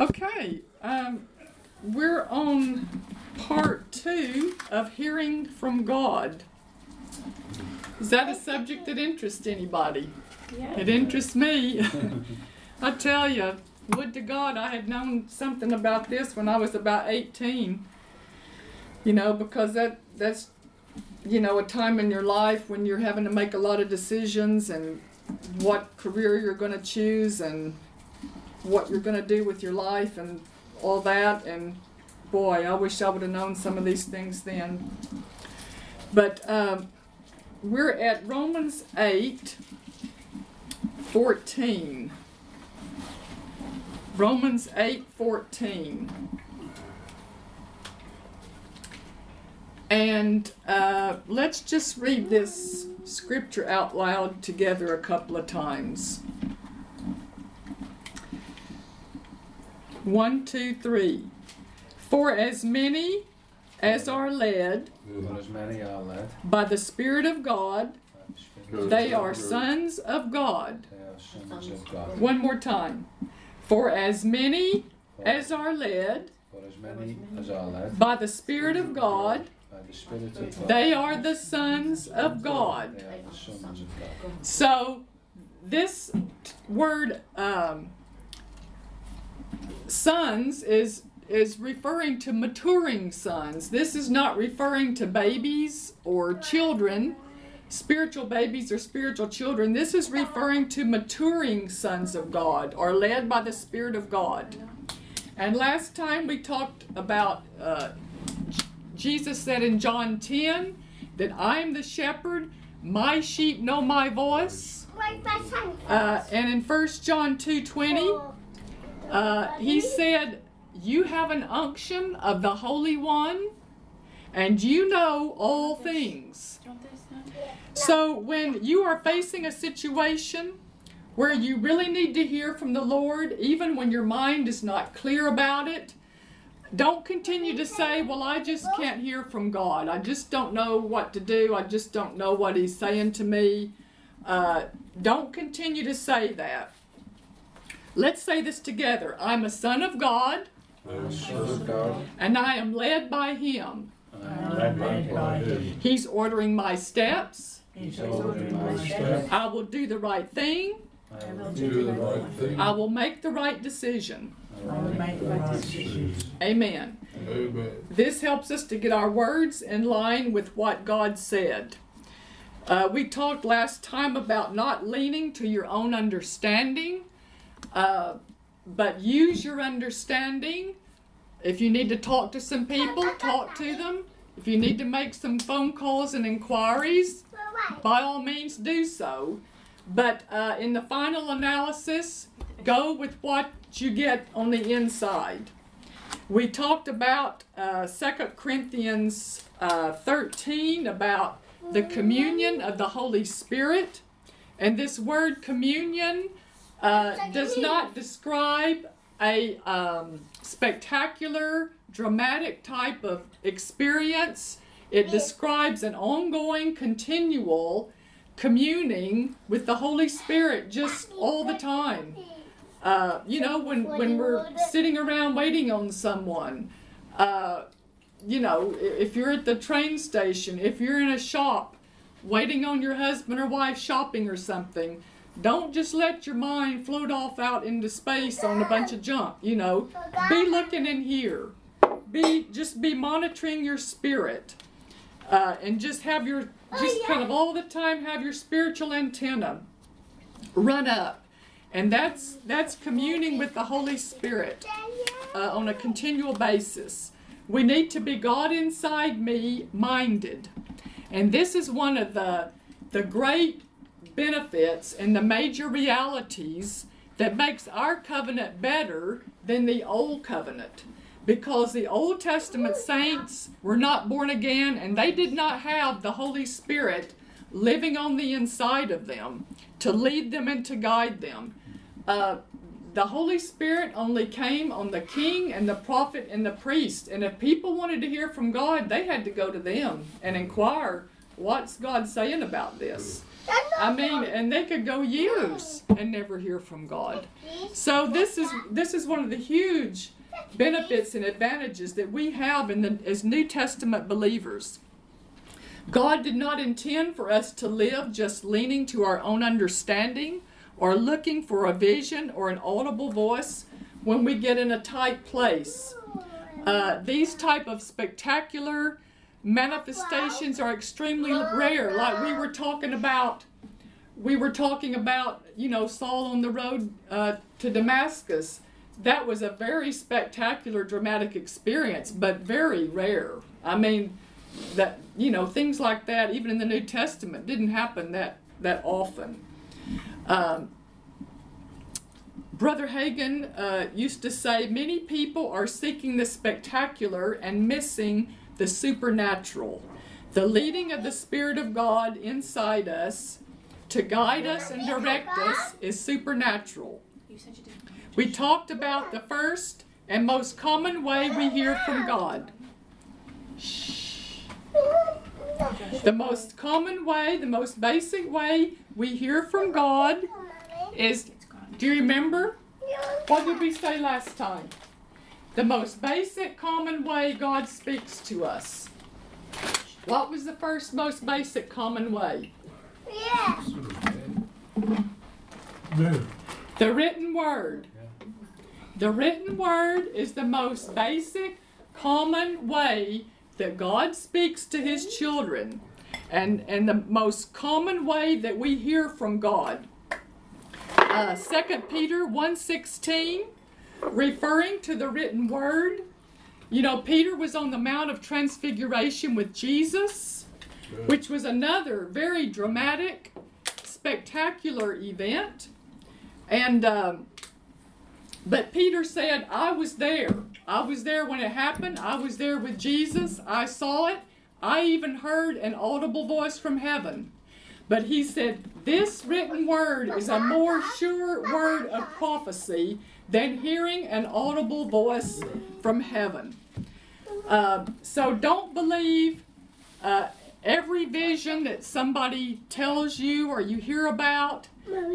Okay, um, we're on part two of hearing from God. Is that a subject that interests anybody? It interests me. I tell you, would to God I had known something about this when I was about 18. You know, because that that's you know a time in your life when you're having to make a lot of decisions and what career you're going to choose and what you're going to do with your life and all that and boy i wish i would have known some of these things then. But um, we're at romans 8 14 romans 8 14 and uh, let's just read this scripture out loud together a couple of times One, two, three. For as many as are led as are led by the Spirit of God, by the Spirit, they are sons of God. sons of God. One more time. For as many as are led as are led by the Spirit of God, by the Spirit of God, they are the sons of God. they are the sons of God. So, this word um, sons is is referring to maturing sons. This is not referring to babies or children, spiritual babies or spiritual children. This is referring to maturing sons of God or led by the Spirit of God. And last time we talked about uh, Jesus said in John 10 that I am the shepherd, my sheep know my voice. Uh, and in 1 John 2:20, uh, he said, "You have an unction of the Holy One, and you know all things." So when you are facing a situation where you really need to hear from the Lord, even when your mind is not clear about it, don't continue to say, Well, I just can't hear from God. I just don't know what to do. I just don't know what He's saying to me. Uh, don't continue to say that. Let's say this together I'm a son of God, I am a son of God, and I am led by Him. Led by God. He's ordering my steps. He's ordering my steps. I will do the right thing. I will Do the right thing. I will make the right decision. I will make the right decisions. Amen. Amen. This helps us to get our words in line with what God said. Uh, we talked last time about not leaning to your own understanding, uh, but use your understanding. If you need to talk to some people, talk to them. If you need to make some phone calls and inquiries, by all means do so. But uh, in the final analysis, go with what you get on the inside. We talked about uh, 2 Corinthians uh, 13 about the communion of the Holy Spirit. And this word communion uh, does not describe a um, spectacular, dramatic type of experience. It describes an ongoing, continual communing with the Holy Spirit just all the time. Uh, you know, when, when we're sitting around waiting on someone, uh, you know, if you're at the train station, if you're in a shop waiting on your husband or wife shopping or something, don't just let your mind float off out into space on a bunch of junk, you know. Be looking in here. Be just be monitoring your spirit. Uh, and just have your just kind of all the time have your spiritual antenna run up. And that's that's communing with the Holy Spirit uh, on a continual basis. We need to be God inside me minded. And this is one of the the great benefits and the major realities that makes our covenant better than the old covenant. Because the Old Testament saints were not born again and they did not have the Holy Spirit living on the inside of them to lead them and to guide them. Uh, the Holy Spirit only came on the king and the prophet and the priest. And if people wanted to hear from God, they had to go to them and inquire, what's God saying about this? I mean, and they could go years and never hear from God. So this is this is one of the huge benefits and advantages that we have in the, as New Testament believers. God did not intend for us to live just leaning to our own understanding or looking for a vision or an audible voice when we get in a tight place. Uh, these type of spectacular manifestations are extremely rare. Like we were talking about, we were talking about, you know, Saul on the road uh, to Damascus. That was a very spectacular, dramatic experience, but very rare. I mean, that you know things like that, even in the New Testament, didn't happen that that often. Um, Brother Hagin uh, used to say, Many people are seeking the spectacular and missing the supernatural. The leading of the Spirit of God inside us to guide us and direct us is supernatural. We talked about the first and most common way we hear from God. The most common way, the most basic way we hear from God is do you remember? What did we say last time? The most basic, common way God speaks to us. What was the first most basic, common way? Yes. The written word. The written word is the most basic, common way that God speaks to his children and, and the most common way that we hear from God. Uh, 2 Peter 1.16, referring to the written word. You know, Peter was on the Mount of Transfiguration with Jesus, which was another very dramatic, spectacular event. And, um, but Peter said, I was there. I was there when it happened. I was there with Jesus. I saw it. I even heard an audible voice from heaven. But he said, This written word is a more sure word of prophecy than hearing an audible voice from heaven. Uh, so don't believe uh, every vision that somebody tells you or you hear about.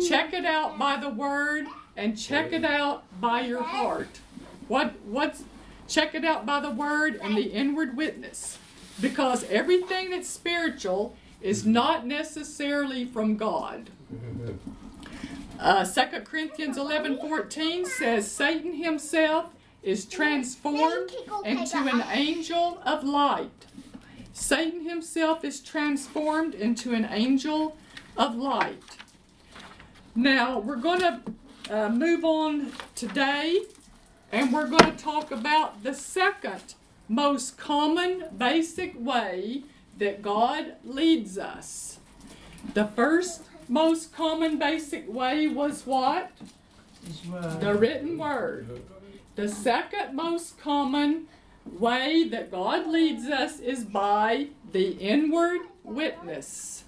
Check it out by the word and check it out by your heart. What what's check it out by the word and the inward witness. Because everything that's spiritual is not necessarily from God. Uh, 2 Corinthians 11 14 says, Satan himself is transformed into an angel of light. Satan himself is transformed into an angel of light. Now, we're going to uh, move on today and we're going to talk about the second most common basic way that God leads us. The first most common basic way was what? The written word. The second most common way that God leads us is by the inward witness.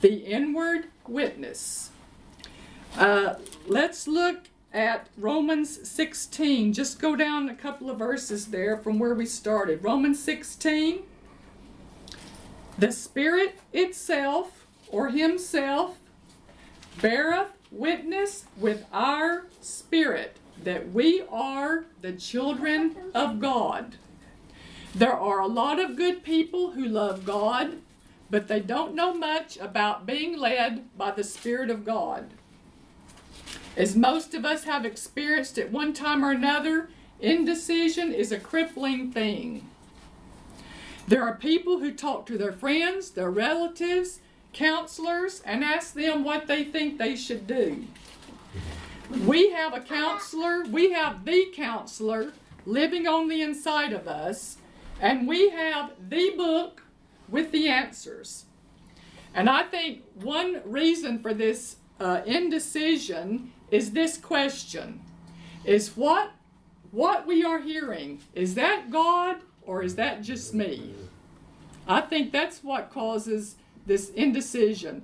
The inward witness. Uh, let's look at Romans 16. Just go down a couple of verses there from where we started. Romans 16. The Spirit itself, or Himself, beareth witness with our spirit that we are the children of God. There are a lot of good people who love God, but they don't know much about being led by the Spirit of God. As most of us have experienced at one time or another, indecision is a crippling thing. There are people who talk to their friends, their relatives, counselors, and ask them what they think they should do. We have a counselor, we have the counselor living on the inside of us, and we have the book with the answers. And I think one reason for this uh, indecision is this question is what what we are hearing is that god or is that just me i think that's what causes this indecision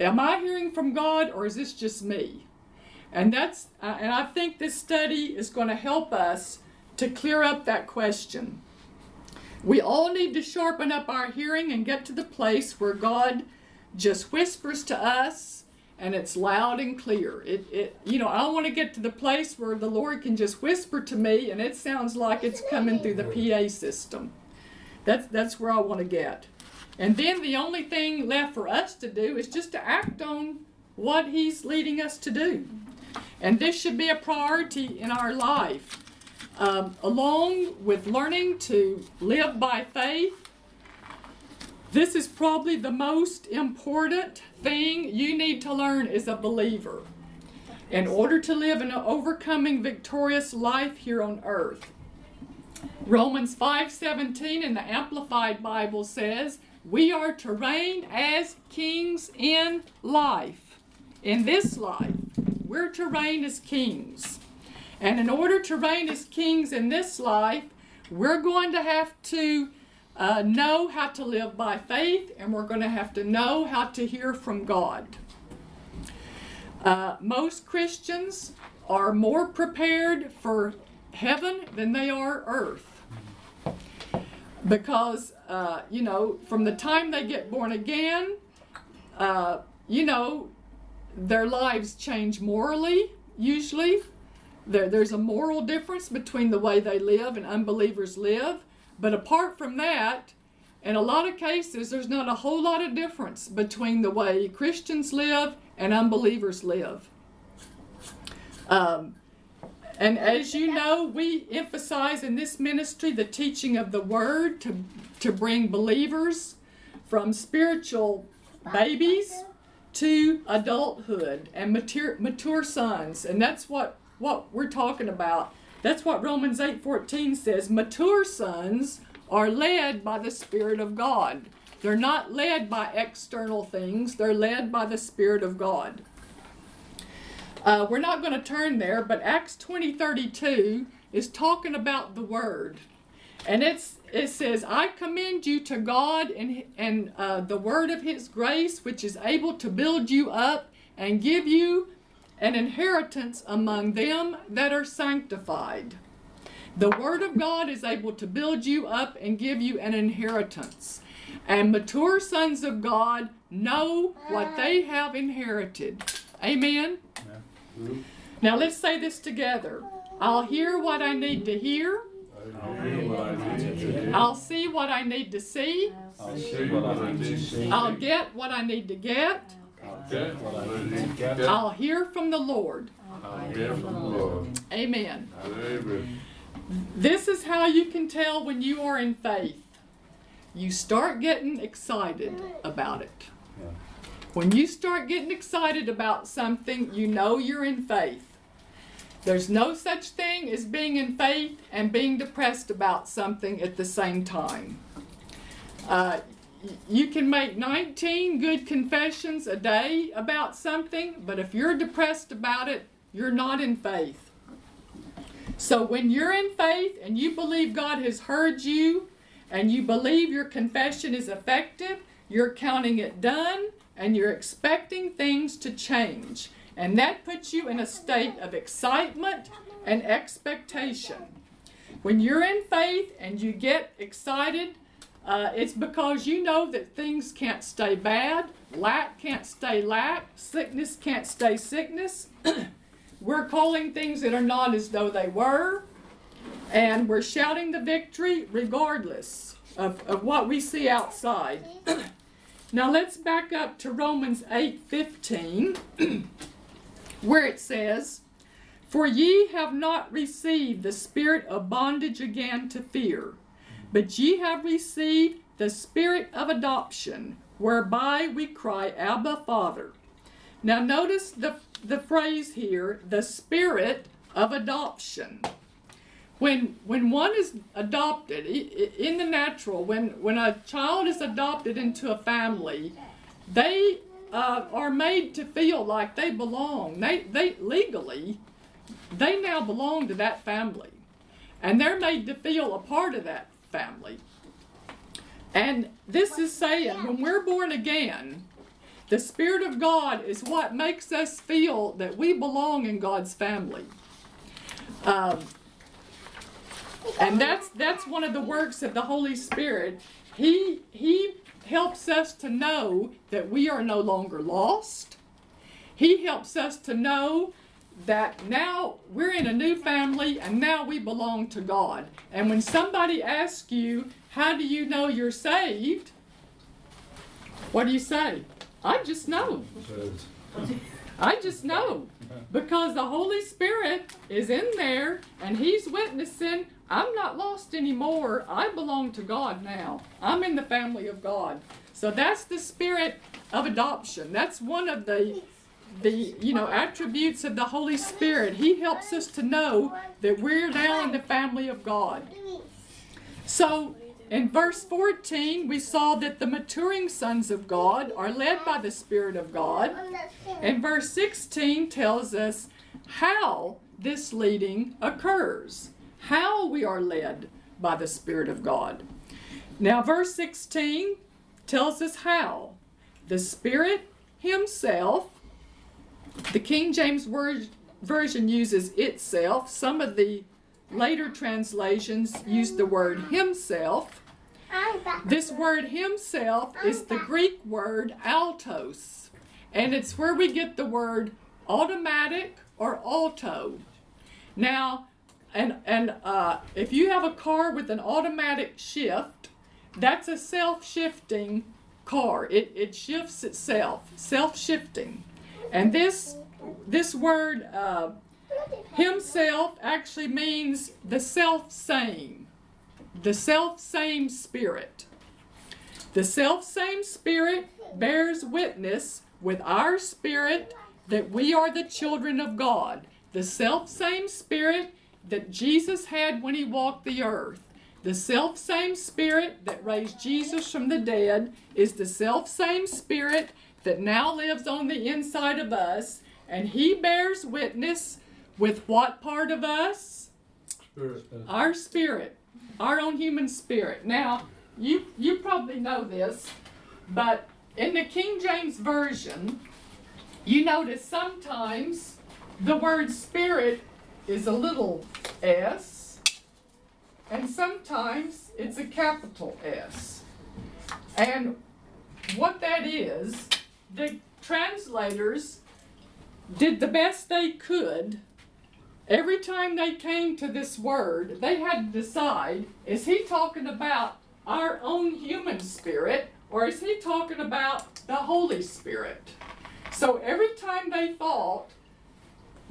am i hearing from god or is this just me and that's uh, and i think this study is going to help us to clear up that question we all need to sharpen up our hearing and get to the place where god just whispers to us and it's loud and clear. It, it you know, I want to get to the place where the Lord can just whisper to me and it sounds like it's coming through the PA system. That's that's where I want to get. And then the only thing left for us to do is just to act on what he's leading us to do. And this should be a priority in our life. Um, along with learning to live by faith, this is probably the most important thing you need to learn as a believer in order to live an overcoming victorious life here on earth. Romans 5:17 in the amplified Bible says, "We are to reign as kings in life. In this life, we're to reign as kings. And in order to reign as kings in this life, we're going to have to uh, know how to live by faith and we're going to have to know how to hear from God. Uh, most Christians are more prepared for heaven than they are earth. Because, uh, you know, from the time they get born again, uh, you know, their lives change morally, usually. There, there's a moral difference between the way they live and unbelievers live. But apart from that, in a lot of cases, there's not a whole lot of difference between the way Christians live and unbelievers live. Um, and as you know, we emphasize in this ministry the teaching of the Word to, to bring believers from spiritual babies to adulthood and mature, mature sons. And that's what, what we're talking about. That's what Romans 8:14 says. Mature sons are led by the Spirit of God. They're not led by external things, they're led by the Spirit of God. Uh, we're not going to turn there, but Acts 20:32 is talking about the Word. And it's it says, I commend you to God and, and uh, the word of his grace, which is able to build you up and give you an inheritance among them that are sanctified. The word of God is able to build you up and give you an inheritance. And mature sons of God know what they have inherited. Amen. Yeah. Now let's say this together. I'll hear what I need to hear. I'll see what I need to see. I'll see what I need to see. I'll get what I need to get. I'll get what I need to get. I'll hear from the Lord. I'll hear from the Lord. Amen. Amen. This is how you can tell when you are in faith. You start getting excited about it. When you start getting excited about something, you know you're in faith. There's no such thing as being in faith and being depressed about something at the same time. Uh, you can make 19 good confessions a day about something, but if you're depressed about it, you're not in faith. So when you're in faith and you believe God has heard you and you believe your confession is effective, you're counting it done and you're expecting things to change. And that puts you in a state of excitement and expectation. When you're in faith and you get excited, uh, it's because you know that things can't stay bad, lack can't stay lack, sickness can't stay sickness. we're calling things that are not as though they were, and we're shouting the victory regardless of, of what we see outside. now let's back up to Romans 8:15 where it says, For ye have not received the spirit of bondage again to fear, but ye have received the spirit of adoption, whereby we cry, Abba, Father. Now, notice the, the phrase here, the spirit of adoption. When, when one is adopted, in the natural, when, when a child is adopted into a family, they uh, are made to feel like they belong. They, they legally, they now belong to that family, and they're made to feel a part of that family. And this is saying when we're born again, the Spirit of God is what makes us feel that we belong in God's family. Um, and that's that's one of the works of the Holy Spirit. He he helps us to know that we are no longer lost. He helps us to know that now we're in a new family and now we belong to God. And when somebody asks you, How do you know you're saved? What do you say? I just know. I just know. Because the Holy Spirit is in there and He's witnessing, I'm not lost anymore. I belong to God now. I'm in the family of God. So that's the spirit of adoption. That's one of the the you know attributes of the Holy Spirit. He helps us to know that we're now in the family of God. So in verse 14, we saw that the maturing sons of God are led by the Spirit of God. And verse 16 tells us how this leading occurs, how we are led by the Spirit of God. Now, verse 16 tells us how. The Spirit Himself, the King James Version uses itself. Some of the later translations use the word Himself. This word Himself is the Greek word autos, and it's where we get the word automatic or auto. Now, and and uh, if you have a car with an automatic shift, that's a self-shifting car. It it shifts itself, self-shifting, and this this word uh, himself actually means the self same, the self same spirit. The self same spirit bears witness with our spirit that we are the children of God. The self same spirit that Jesus had when he walked the earth. The self same spirit that raised Jesus from the dead is the self same spirit that now lives on the inside of us, and he bears witness with what part of us? Spirit. Our spirit, our own human spirit. Now, you you probably know this, but in the King James version, you notice sometimes the word spirit is a little s, and sometimes it's a capital S. And what that is, the translators did the best they could. Every time they came to this word, they had to decide is he talking about our own human spirit or is he talking about the Holy Spirit? So every time they thought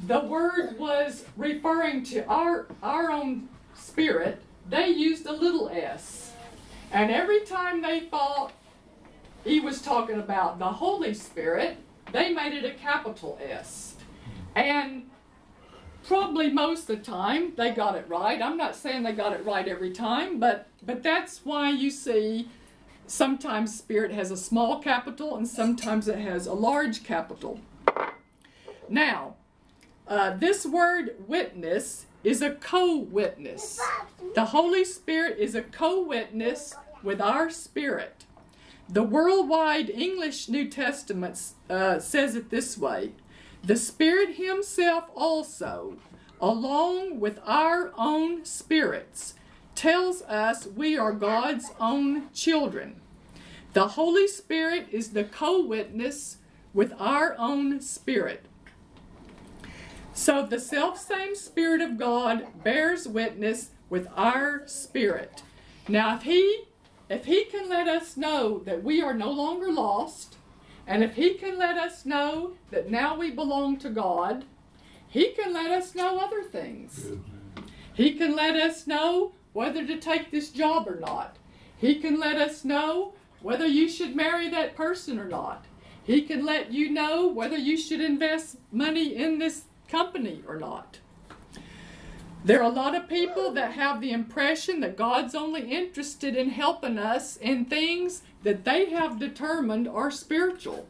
the word was referring to our, our own spirit, they used a little s. And every time they thought he was talking about the Holy Spirit, they made it a capital S. And probably most of the time they got it right. I'm not saying they got it right every time, but but that's why you see sometimes spirit has a small capital and sometimes it has a large capital. Now, uh, this word witness is a co witness. The Holy Spirit is a co witness with our spirit. The Worldwide English New Testament uh, says it this way The Spirit Himself also, along with our own spirits, tells us we are God's own children. The Holy Spirit is the co witness with our own spirit. So the self same Spirit of God bears witness with our spirit. Now, if He if He can let us know that we are no longer lost, and if He can let us know that now we belong to God, He can let us know other things. He can let us know whether to take this job or not. He can let us know whether you should marry that person or not. He can let you know whether you should invest money in this company or not. There are a lot of people that have the impression that God's only interested in helping us in things that they have determined are spiritual.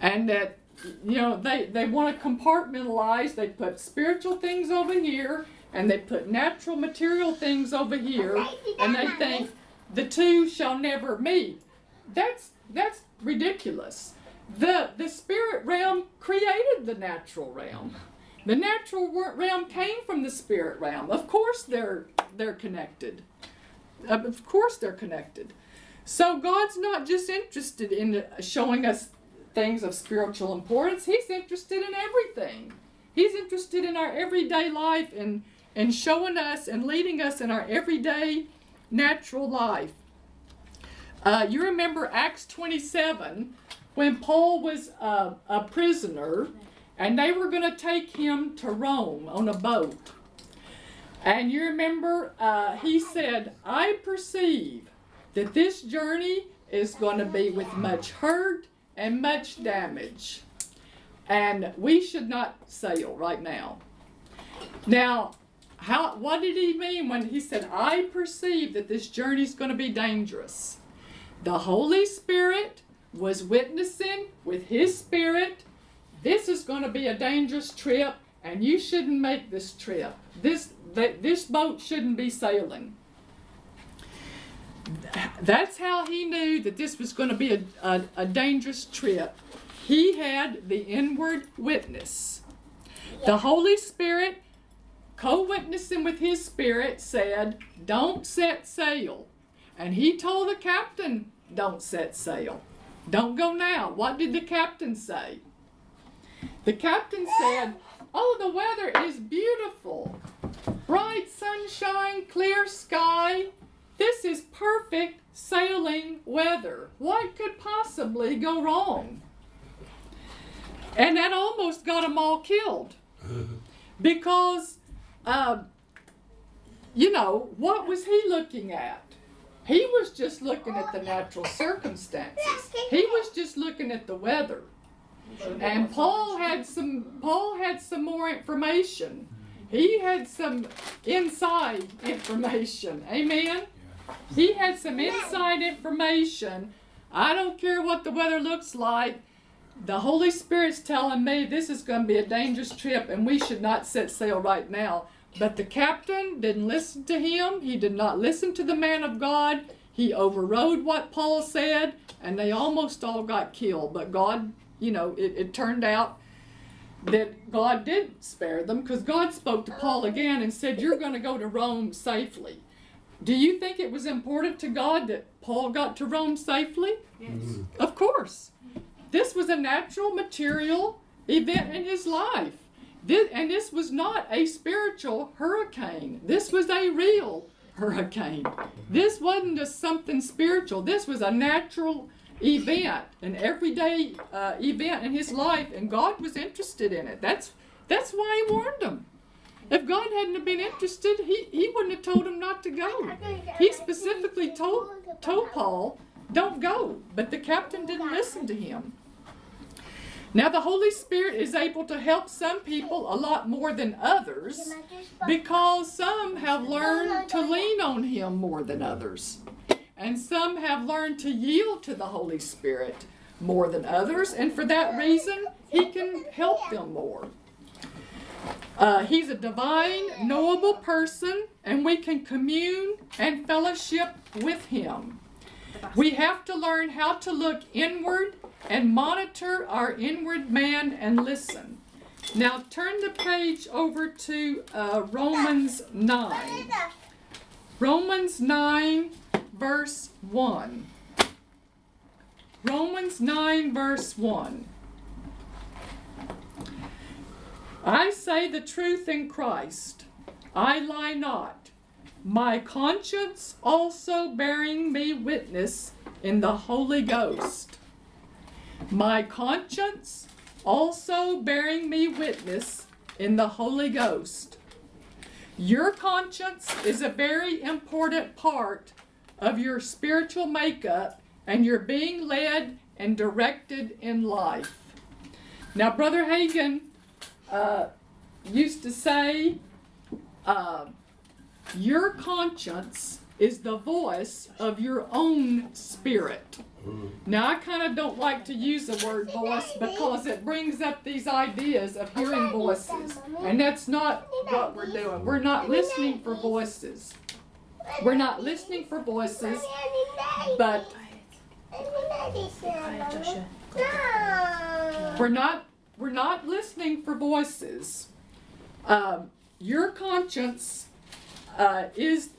And that, you know, they, they want to compartmentalize. They put spiritual things over here and they put natural material things over here. And they think the two shall never meet. That's, that's ridiculous. The, the spirit realm created the natural realm. The natural realm came from the spirit realm. Of course they're they're connected. Of course they're connected. So God's not just interested in showing us things of spiritual importance, He's interested in everything. He's interested in our everyday life and, and showing us and leading us in our everyday natural life. Uh, you remember Acts 27 when Paul was a prisoner and they were going to take him to Rome on a boat. And you remember uh, he said, I perceive that this journey is going to be with much hurt and much damage. And we should not sail right now. Now, how, what did he mean when he said, I perceive that this journey is going to be dangerous? The Holy Spirit was witnessing with his spirit, this is going to be a dangerous trip, and you shouldn't make this trip. This, this boat shouldn't be sailing. That's how he knew that this was going to be a, a, a dangerous trip. He had the inward witness. The Holy Spirit, co witnessing with his spirit, said, Don't set sail. And he told the captain, Don't set sail. Don't go now. What did the captain say? The captain said, Oh, the weather is beautiful. Bright sunshine, clear sky. This is perfect sailing weather. What could possibly go wrong? And that almost got them all killed. Because, uh, you know, what was he looking at? He was just looking at the natural circumstances. He was just looking at the weather. And Paul had some Paul had some more information. He had some inside information. Amen. He had some inside information. I don't care what the weather looks like. The Holy Spirit's telling me this is going to be a dangerous trip and we should not set sail right now. But the captain didn't listen to him. He did not listen to the man of God. He overrode what Paul said, and they almost all got killed. But God, you know, it, it turned out that God did spare them because God spoke to Paul again and said, You're going to go to Rome safely. Do you think it was important to God that Paul got to Rome safely? Yes. Mm-hmm. Of course. This was a natural, material event in his life. This, and this was not a spiritual hurricane. This was a real hurricane. This wasn't just something spiritual. This was a natural event, an everyday uh, event in his life, and God was interested in it. That's that's why He warned him. If God hadn't been interested, he, he wouldn't have told him not to go. He specifically told told Paul, "Don't go," but the captain didn't listen to him. Now, the Holy Spirit is able to help some people a lot more than others because some have learned to lean on Him more than others. And some have learned to yield to the Holy Spirit more than others. And for that reason, He can help them more. Uh, he's a divine, knowable person, and we can commune and fellowship with Him. We have to learn how to look inward and monitor our inward man and listen. Now turn the page over to uh, Romans 9. Romans 9, verse 1. Romans 9, verse 1. I say the truth in Christ. I lie not. My conscience also bearing me witness in the Holy Ghost. My conscience also bearing me witness in the Holy Ghost. Your conscience is a very important part of your spiritual makeup and you're being led and directed in life. Now, Brother Hagin uh, used to say, uh, Your conscience is the voice of your own spirit. Now, I kind of don't like to use the word voice because it brings up these ideas of hearing voices. And that's not what we're doing. We're not listening for voices. We're not listening for voices, but we're not we're not listening for voices. Um, your conscience uh, is,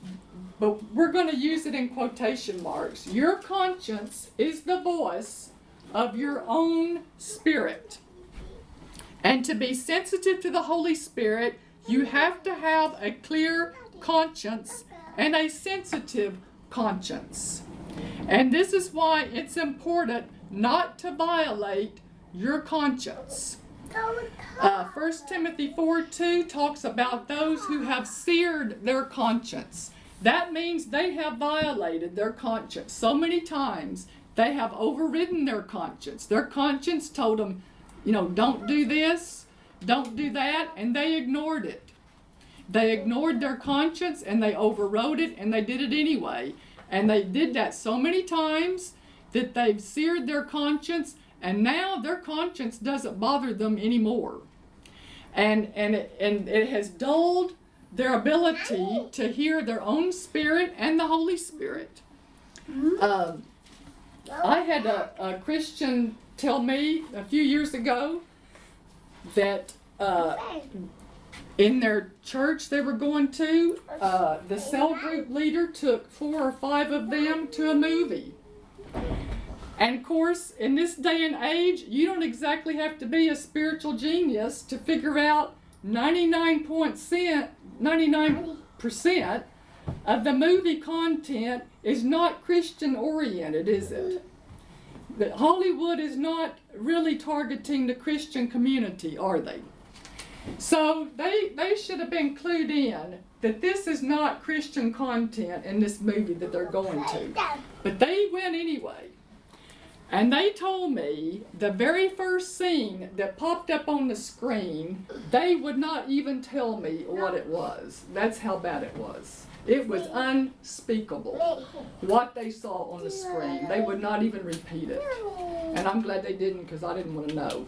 but we're going to use it in quotation marks. Your conscience is the voice of your own spirit. And to be sensitive to the Holy Spirit, you have to have a clear conscience and a sensitive conscience. And this is why it's important not to violate your conscience. Uh, 1 Timothy 4 2 talks about those who have seared their conscience. That means they have violated their conscience so many times. They have overridden their conscience. Their conscience told them, you know, don't do this, don't do that, and they ignored it. They ignored their conscience and they overrode it and they did it anyway. And they did that so many times that they've seared their conscience and now their conscience doesn't bother them anymore. And, and, it, and it has dulled their ability to hear their own spirit and the Holy Spirit. Um, I had a, a Christian tell me a few years ago that uh, in their church they were going to, uh, the cell group leader took four or five of them to a movie. And of course, in this day and age, you don't exactly have to be a spiritual genius to figure out 99%, 99% of the movie content is not Christian oriented, is it? That Hollywood is not really targeting the Christian community, are they? So they they should have been clued in that this is not Christian content in this movie that they're going to. But they went anyway. And they told me the very first scene that popped up on the screen, they would not even tell me what it was. That's how bad it was. It was unspeakable what they saw on the screen. They would not even repeat it. And I'm glad they didn't because I didn't want to know.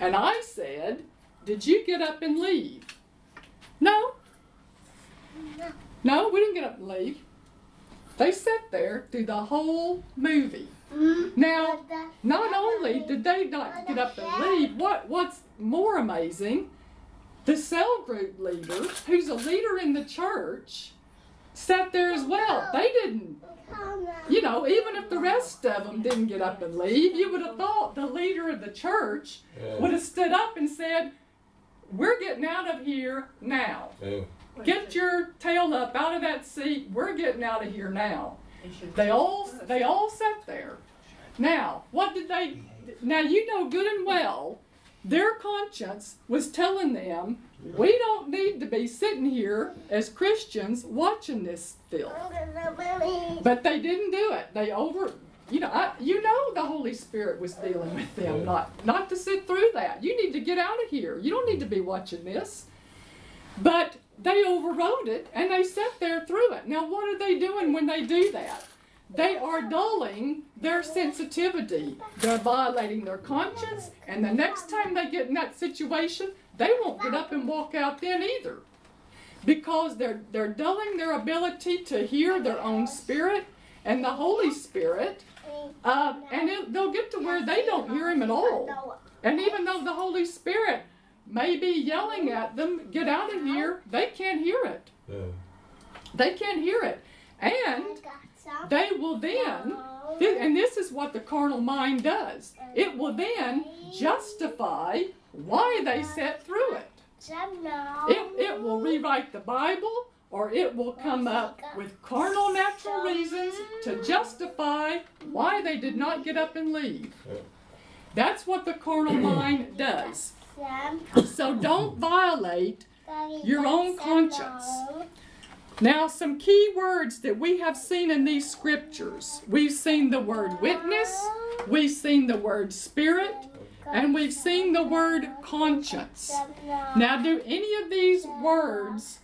And I said, Did you get up and leave? No. No, we didn't get up and leave. They sat there through the whole movie. Now, not only did they not get up and leave, what what's more amazing, the cell group leader, who's a leader in the church, sat there as well. They didn't, you know, even if the rest of them didn't get up and leave, you would have thought the leader of the church would have stood up and said, "We're getting out of here now. Yeah. Get your tail up out of that seat. We're getting out of here now." They all they all sat there. Now, what did they now you know good and well their conscience was telling them we don't need to be sitting here as Christians watching this film. But they didn't do it. They over you know, I, you know the Holy Spirit was dealing with them not not to sit through that. You need to get out of here. You don't need to be watching this. But they overrode it and they sat there through it. Now, what are they doing when they do that? They are dulling their sensitivity. They're violating their conscience, and the next time they get in that situation, they won't get up and walk out then either. Because they're, they're dulling their ability to hear their own spirit and the Holy Spirit, uh, and it, they'll get to where they don't hear Him at all. And even though the Holy Spirit may be yelling at them, get out of here, they can't hear it. Yeah. They can't hear it. And they will then, and this is what the carnal mind does, it will then justify why they sat through it. It, it will rewrite the Bible or it will come up with carnal natural reasons to justify why they did not get up and leave. That's what the carnal mind does. So don't violate your own conscience. Now, some key words that we have seen in these scriptures. We've seen the word witness, we've seen the word spirit, and we've seen the word conscience. Now, do any of these words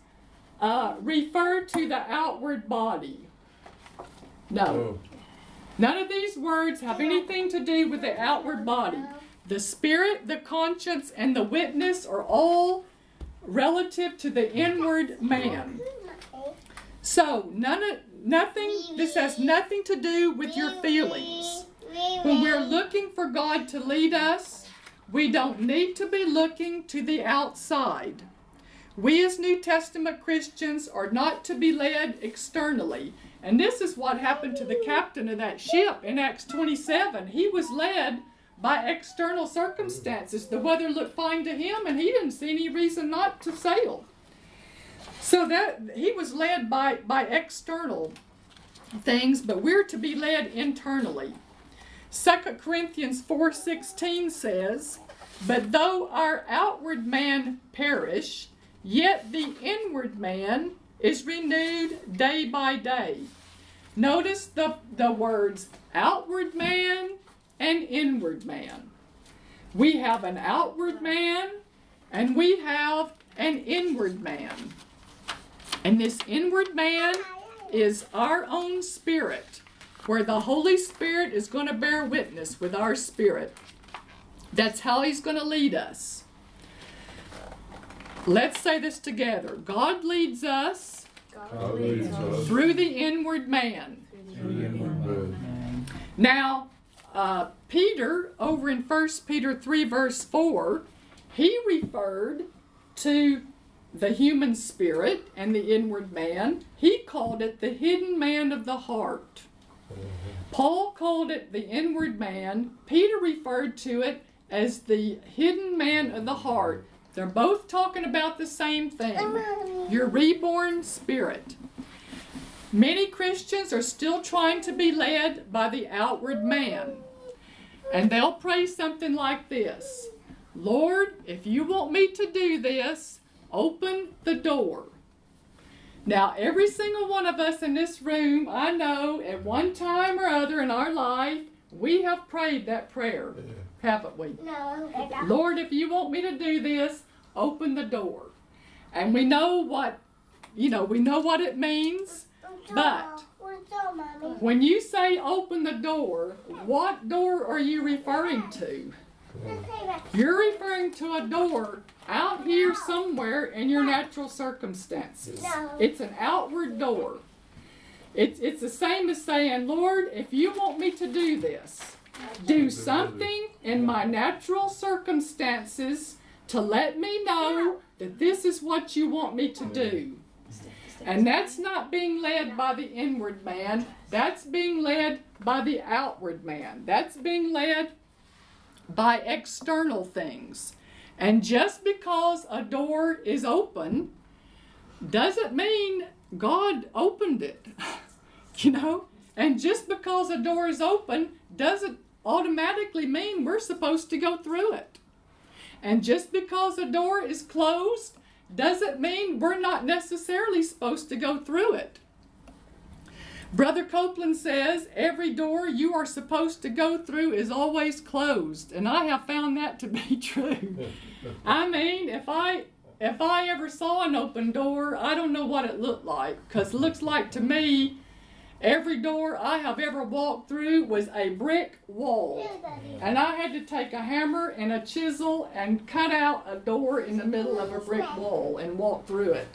uh, refer to the outward body? No. Oh. None of these words have anything to do with the outward body. The spirit, the conscience, and the witness are all relative to the inward man. So, none of, nothing, this has nothing to do with your feelings. When we're looking for God to lead us, we don't need to be looking to the outside. We as New Testament Christians are not to be led externally. And this is what happened to the captain of that ship in Acts 27. He was led by external circumstances. The weather looked fine to him, and he didn't see any reason not to sail. So that he was led by, by external things, but we're to be led internally. 2 Corinthians 4:16 says, "But though our outward man perish, yet the inward man is renewed day by day." Notice the, the words outward man and inward man. We have an outward man and we have an inward man. And this inward man is our own spirit, where the Holy Spirit is going to bear witness with our spirit. That's how He's going to lead us. Let's say this together God leads us God leads us through the inward man. the inward man. Now, uh, Peter, over in 1 Peter 3, verse 4, he referred to the human spirit and the inward man. He called it the hidden man of the heart. Paul called it the inward man. Peter referred to it as the hidden man of the heart. They're both talking about the same thing your reborn spirit. Many Christians are still trying to be led by the outward man. And they'll pray something like this Lord, if you want me to do this, open the door. Now, every single one of us in this room, I know at one time or other in our life, we have prayed that prayer, haven't we? No. Lord, if you want me to do this, open the door. And we know what, you know, we know what it means. But when you say open the door, what door are you referring to? You're referring to a door out here somewhere in your natural circumstances. It's an outward door. It's, it's the same as saying, Lord, if you want me to do this, do something in my natural circumstances to let me know that this is what you want me to do. And that's not being led by the inward man, that's being led by the outward man. That's being led by external things. And just because a door is open doesn't mean God opened it. you know? And just because a door is open doesn't automatically mean we're supposed to go through it. And just because a door is closed doesn't mean we're not necessarily supposed to go through it. Brother Copeland says every door you are supposed to go through is always closed, and I have found that to be true. I mean, if I if I ever saw an open door, I don't know what it looked like cuz it looks like to me every door I have ever walked through was a brick wall. And I had to take a hammer and a chisel and cut out a door in the middle of a brick wall and walk through it.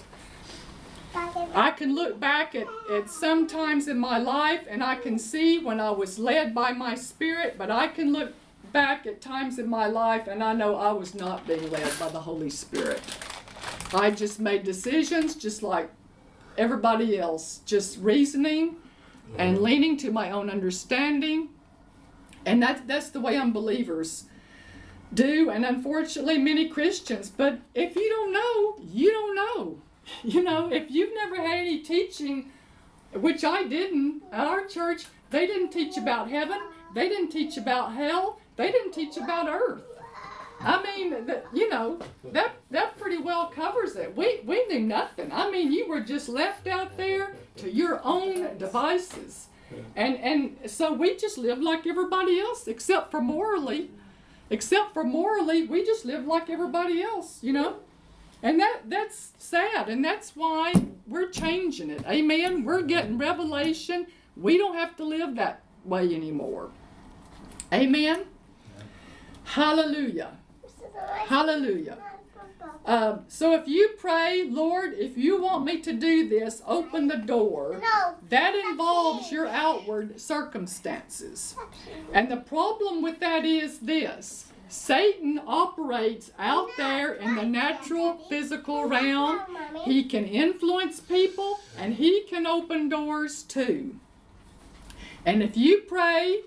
I can look back at, at some times in my life and I can see when I was led by my spirit, but I can look back at times in my life and I know I was not being led by the Holy Spirit. I just made decisions just like everybody else, just reasoning and leaning to my own understanding. And that's, that's the way unbelievers do, and unfortunately, many Christians. But if you don't know, you don't know. You know, if you've never had any teaching, which I didn't, at our church, they didn't teach about heaven, they didn't teach about hell, they didn't teach about earth. I mean, that, you know, that that pretty well covers it. We we knew nothing. I mean, you were just left out there to your own devices, and and so we just lived like everybody else, except for morally. Except for morally, we just lived like everybody else, you know. And that that's sad, and that's why we're changing it. Amen. We're getting revelation. We don't have to live that way anymore. Amen. Hallelujah. Hallelujah. Uh, so if you pray, Lord, if you want me to do this, open the door. That involves your outward circumstances. And the problem with that is this Satan operates out there in the natural physical realm. He can influence people and he can open doors too. And if you pray,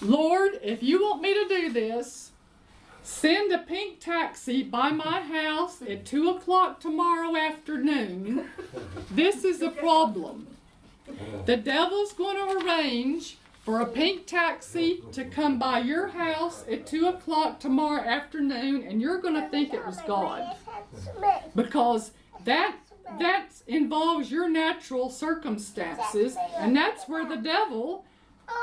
Lord, if you want me to do this, send a pink taxi by my house at 2 o'clock tomorrow afternoon. This is a problem. The devil's going to arrange for a pink taxi to come by your house at 2 o'clock tomorrow afternoon, and you're going to think it was God. Because that that involves your natural circumstances, and that's where the devil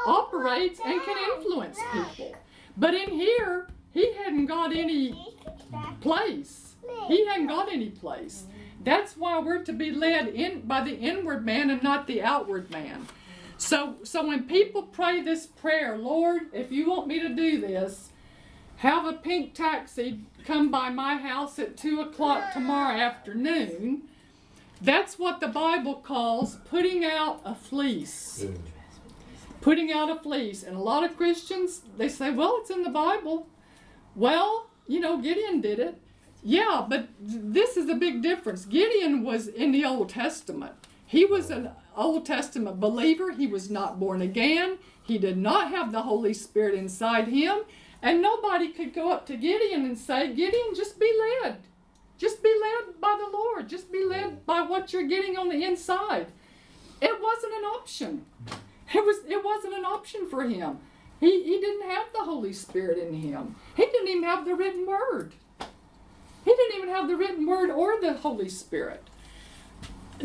operates and can influence people. But in here, he hadn't got any place. He hadn't got any place. That's why we're to be led in by the inward man and not the outward man. So so when people pray this prayer, Lord, if you want me to do this, have a pink taxi come by my house at two o'clock tomorrow afternoon. That's what the Bible calls putting out a fleece. Putting out a fleece. And a lot of Christians, they say, well, it's in the Bible. Well, you know, Gideon did it. Yeah, but this is a big difference. Gideon was in the Old Testament. He was an Old Testament believer. He was not born again. He did not have the Holy Spirit inside him. And nobody could go up to Gideon and say, Gideon, just be led. Just be led by the Lord. Just be led by what you're getting on the inside. It wasn't an option. It was it wasn't an option for him. He he didn't have the Holy Spirit in him. He didn't even have the written word. He didn't even have the written word or the Holy Spirit.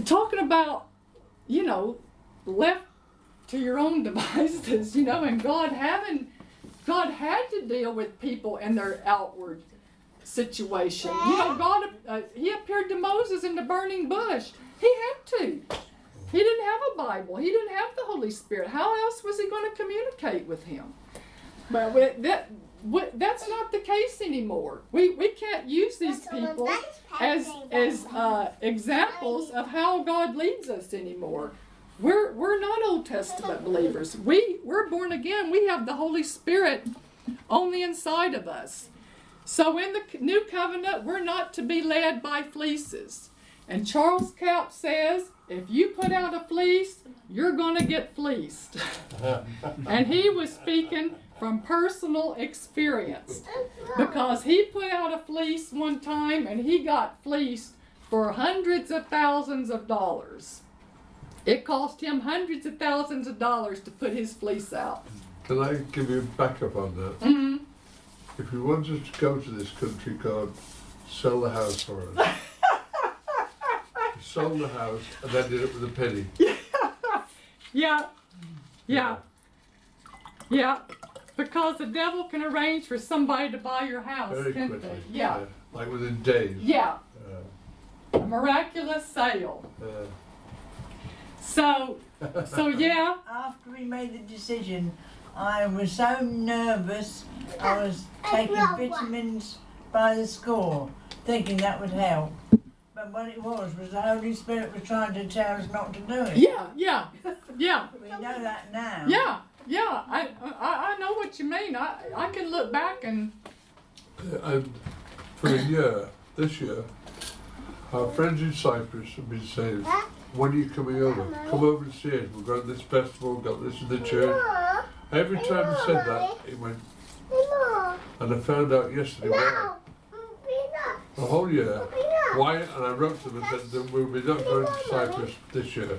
Talking about, you know, left to your own devices, you know, and God having God had to deal with people and their outward situation. You know, God uh, he appeared to Moses in the burning bush. He had to. He didn't have a Bible. He didn't have the Holy Spirit. How else was he going to communicate with him? But we- that that's not the case anymore. We we can't use these people as as uh, examples of how God leads us anymore. We're we're not Old Testament believers. We we're born again. We have the Holy Spirit on the inside of us. So in the new covenant, we're not to be led by fleeces. And Charles Capps says, if you put out a fleece, you're going to get fleeced. and he was speaking from personal experience because he put out a fleece one time and he got fleeced for hundreds of thousands of dollars. It cost him hundreds of thousands of dollars to put his fleece out. Can I give you backup on that? hmm If you want us to go to this country, God, sell the house for us. He sold the house and then did it with a penny. Yeah, yeah, yeah. Because the devil can arrange for somebody to buy your house, Very can't quickly. they? Yeah, Like within days. yeah. Uh, A miraculous sale. uh, So, so yeah, After we made the decision, I was so nervous. I was taking vitamins by the score, thinking that would help. But what it was was the Holy Spirit was trying to tell us not to do it. yeah, yeah, yeah, We know that now. yeah, yeah. I, I, I know what you mean. I, I can look back and uh, and for a year, this year, our friends in Cyprus have been saying, when are you coming over? Come over and see us. We've got this festival, we've got this in the church. Every time I said that, it went, and I found out yesterday, well, the whole year, Wyatt and I wrote to them and said that we'll be not going to Cyprus this year.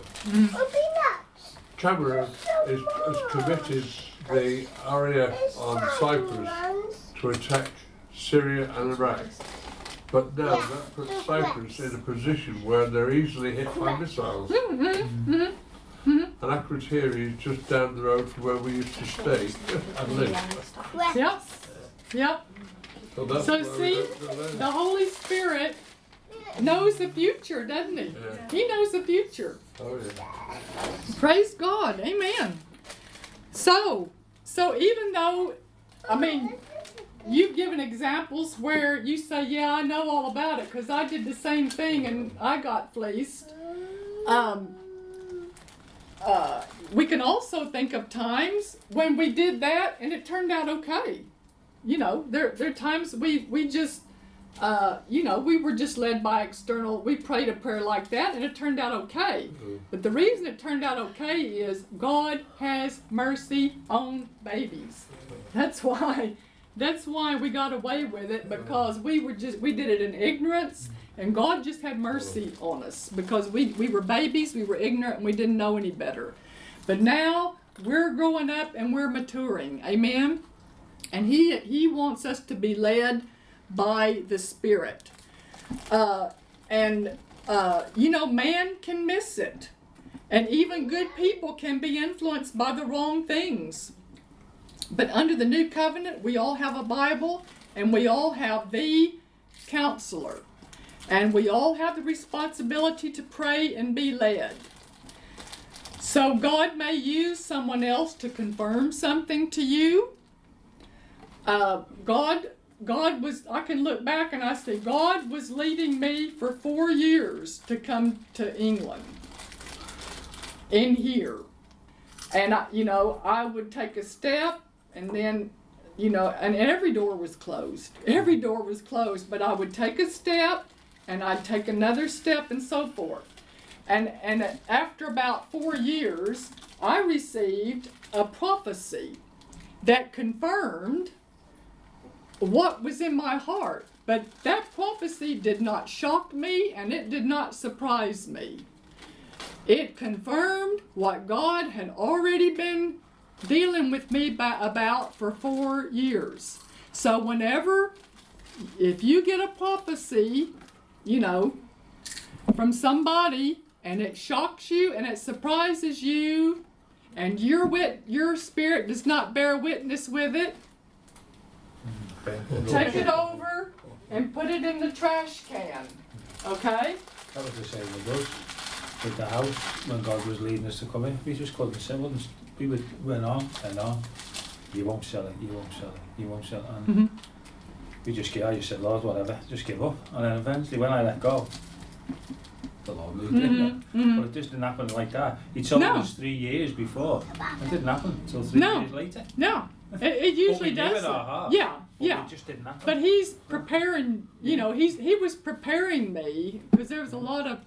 Cameron is, has committed the RAF on Cyprus to attack Syria and Iraq. But now that puts Cyprus in a position where they're easily hit by missiles. And Akrotiri is just down the road from where we used to stay and live. yep, yep. So, that's So see, don't go there. The Holy Spirit knows the future, doesn't he? Yeah. He knows the future. Oh yeah. Praise God. Amen. So, so even though, I mean, you've given examples where you say, "Yeah, I know all about it because I did the same thing and I got fleeced." Um, uh, we can also think of times when we did that and it turned out okay. You know, there there are times we we just uh, you know, we were just led by external. We prayed a prayer like that, and it turned out okay. Mm. But the reason it turned out okay is God has mercy on babies. That's why. That's why we got away with it because we were just we did it in ignorance, and God just had mercy on us because we we were babies, we were ignorant, and we didn't know any better. But now we're growing up and we're maturing. Amen. And he he wants us to be led by the Spirit. Uh, and, uh, you know, man can miss it. And even good people can be influenced by the wrong things. But under the new covenant, we all have a Bible and we all have the counselor. And we all have the responsibility to pray and be led. So God may use someone else to confirm something to you. Uh, God God was, I can look back and I say, God was leading me for four years to come to England in here. And, I, you know, I would take a step and then, you know, and every door was closed. Every door was closed, but I would take a step and I'd take another step and so forth. And, and after about four years, I received a prophecy that confirmed what was in my heart. But that prophecy did not shock me and it did not surprise me. It confirmed what God had already been dealing with me by, about for four years. So, whenever, if you get a prophecy, you know, from somebody and it shocks you and it surprises you, and your wit, your spirit does not bear witness with it, Take it over and put it in the trash can. Okay? That was the same with us. With the house, when God was leading us to come in, we just couldn't sell it. We would, went on and on. You won't sell it, you won't sell it, you won't sell it. And Mhm. we just gave, I just said, Lord, whatever, just give up. And then eventually, when I let go, the Lord moved in there. Mhm, mhm. But it just didn't happen like that. He told No. us three years before. It didn't happen until three No. years later. No, it, it usually we knew does. our. Yeah, But yeah. It just didn't happen. But he's preparing. You know, he's he was preparing me because there was a lot of,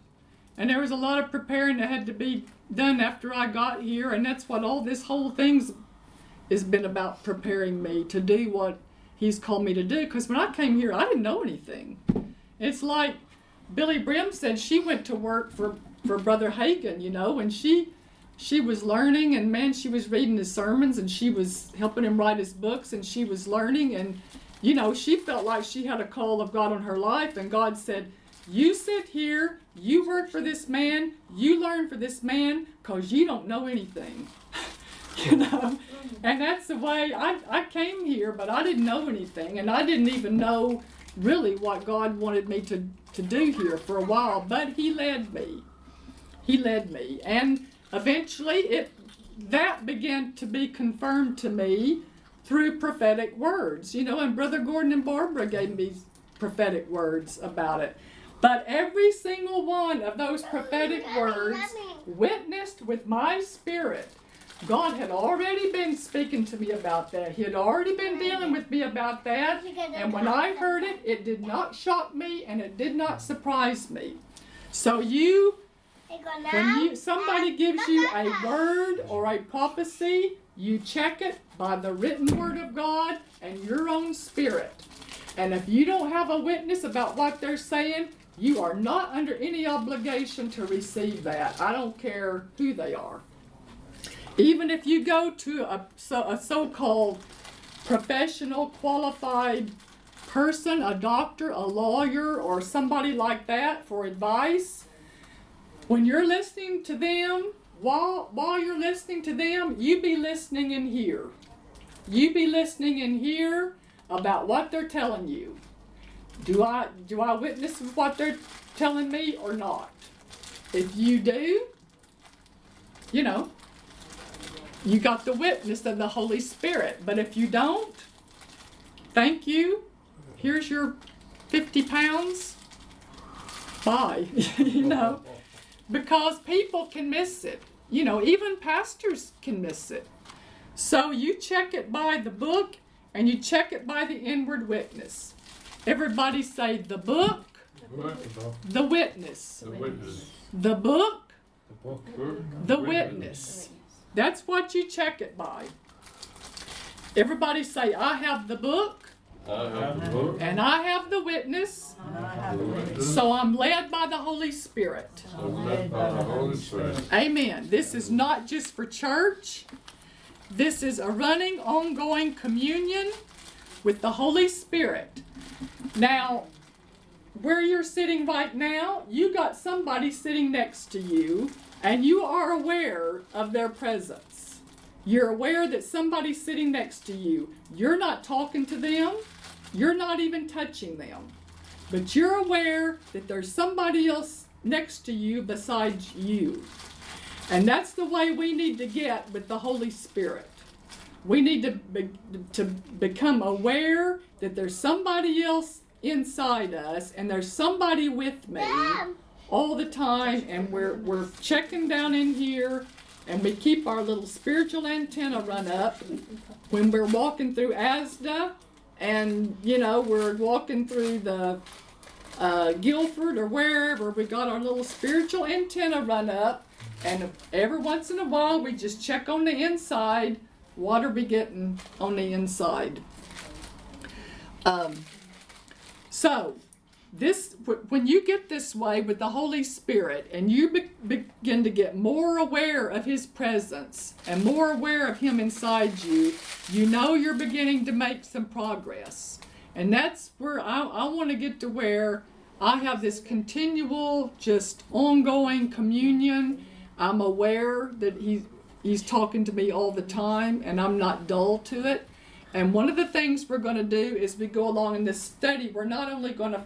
and there was a lot of preparing that had to be done after I got here, and that's what all this whole thing's has been about preparing me to do what he's called me to do. Because when I came here, I didn't know anything. It's like Billye Brim said she went to work for for Brother Hagin, you know, and she she was learning and man, she was reading his sermons and she was helping him write his books and she was learning and you know, she felt like she had a call of God on her life and God said, "You sit here, you work for this man, you learn for this man cuz you don't know anything." you know? And that's the way I I came here, but I didn't know anything and I didn't even know really what God wanted me to to do here for a while, but he led me. He led me, and eventually it that began to be confirmed to me through prophetic words. You know, and Brother Gordon and Barbara gave me prophetic words about it. But every single one of those prophetic words witnessed with my spirit. God had already been speaking to me about that. He had already been dealing with me about that. And when I heard it, it did not shock me and it did not surprise me. So you when you somebody gives you a word or a prophecy, you check it by the written word of God and your own spirit. And if you don't have a witness about what they're saying, you are not under any obligation to receive that. I don't care who they are. Even if you go to a, so, a so-called professional qualified person, a doctor, a lawyer, or somebody like that for advice, when you're listening to them, while while you're listening to them, you be listening in here. You be listening in here about what they're telling you. Do I do I witness what they're telling me or not? If you do, you know, you got the witness of the Holy Spirit. But if you don't, thank you. Here's your 50 pounds. Bye. you know because people can miss it. You know, even pastors can miss it. So you check it by the book and you check it by the inward witness. Everybody say the book, the witness. The witness. The book, The. Book, the witness. That's what you check it by. Everybody say, I have the book And I have the witness, so. I'm led by the Holy Spirit. Amen. This is not just for church. This is a running, ongoing communion with the Holy Spirit. Now, where you're sitting right now, you got somebody sitting next to you, and you are aware of their presence. You're aware that somebody's sitting next to you. You're not talking to them, you're not even touching them. But you're aware that there's somebody else next to you besides you. And that's the way we need to get with the Holy Spirit. We need to, be, to become aware that there's somebody else inside us and there's somebody with me all the time and we're, we're checking down in here and we keep our little spiritual antenna run up when we're walking through Asda and you know we're walking through the uh, Guildford or wherever. We got our little spiritual antenna run up. And every once in a while we just check on the inside. Water be getting on the inside. Um, so this when you get this way with the holy spirit and you be- begin to get more aware of his presence and more aware of him inside you you know you're beginning to make some progress. And that's where i, I want to get to where i have this continual just ongoing communion. I'm aware that he's he's talking to me all the time and i'm not dull to it. And one of the things we're going to do is we go along in this study. We're not only going to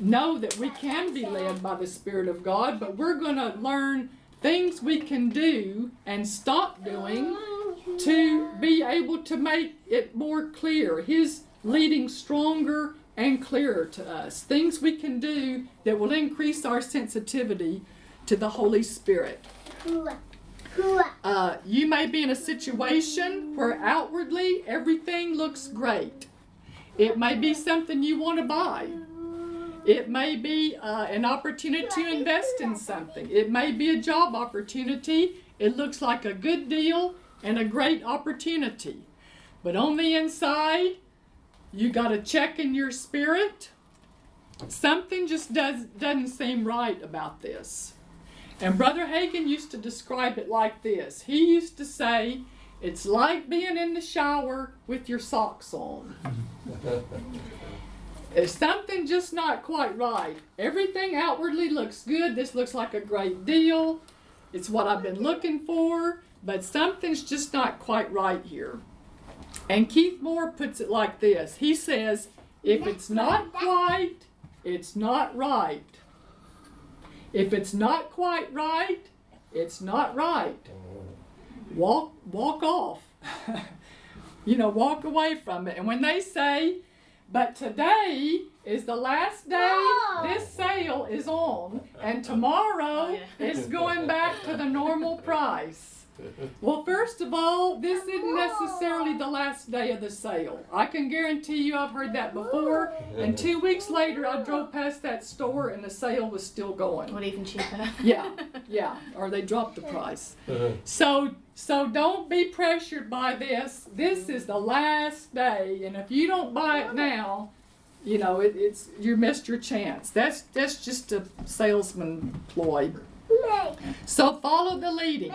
know that we can be led by the Spirit of God, but we're going to learn things we can do and stop doing to be able to make it more clear. His leading stronger and clearer to us. Things we can do that will increase our sensitivity to the Holy Spirit. Uh, you may be in a situation where outwardly everything looks great. It may be something you want to buy. It may be uh, an opportunity to invest in something. It may be a job opportunity. It looks like a good deal and a great opportunity. But on the inside, you got to check in your spirit. Something just does, doesn't seem right about this. And Brother Hagin used to describe it like this he used to say, It's like being in the shower with your socks on. There's something just not quite right. Everything outwardly looks good. This looks like a great deal. It's what I've been looking for, but something's just not quite right here. And Keith Moore puts it like this He says, If it's not quite, it's not right. If it's not quite right, it's not right. Walk walk off. you know, walk away from it. And when they say, but today is the last day this sale is on, and tomorrow oh, it's going back to the normal price. Well, first of all, this isn't necessarily the last day of the sale. I can guarantee you I've heard that before. And two weeks later, I drove past that store and the sale was still going. Or even cheaper. Yeah, yeah, or they dropped the price. So, so don't be pressured by this. This is the last day, and if you don't buy it now, you know it, it's you missed your chance. That's that's just a salesman ploy. So follow the leading.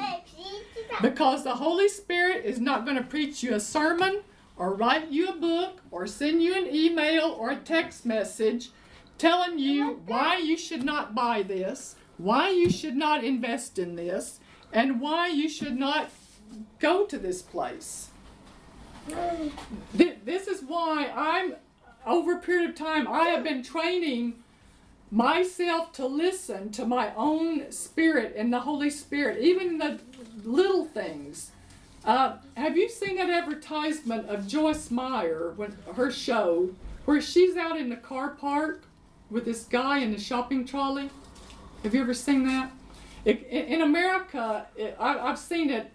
Because the Holy Spirit is not going to preach you a sermon or write you a book or send you an email or a text message telling you why you should not buy this, why you should not invest in this, and why you should not go to this place. This is why I'm, over a period of time, I have been training myself to listen to my own spirit and the Holy Spirit, even the little things. Uh, have you seen that advertisement of Joyce Meyer when her show where she's out in the car park with this guy in the shopping trolley? Have you ever seen that? It, in in America, it, I, I've seen it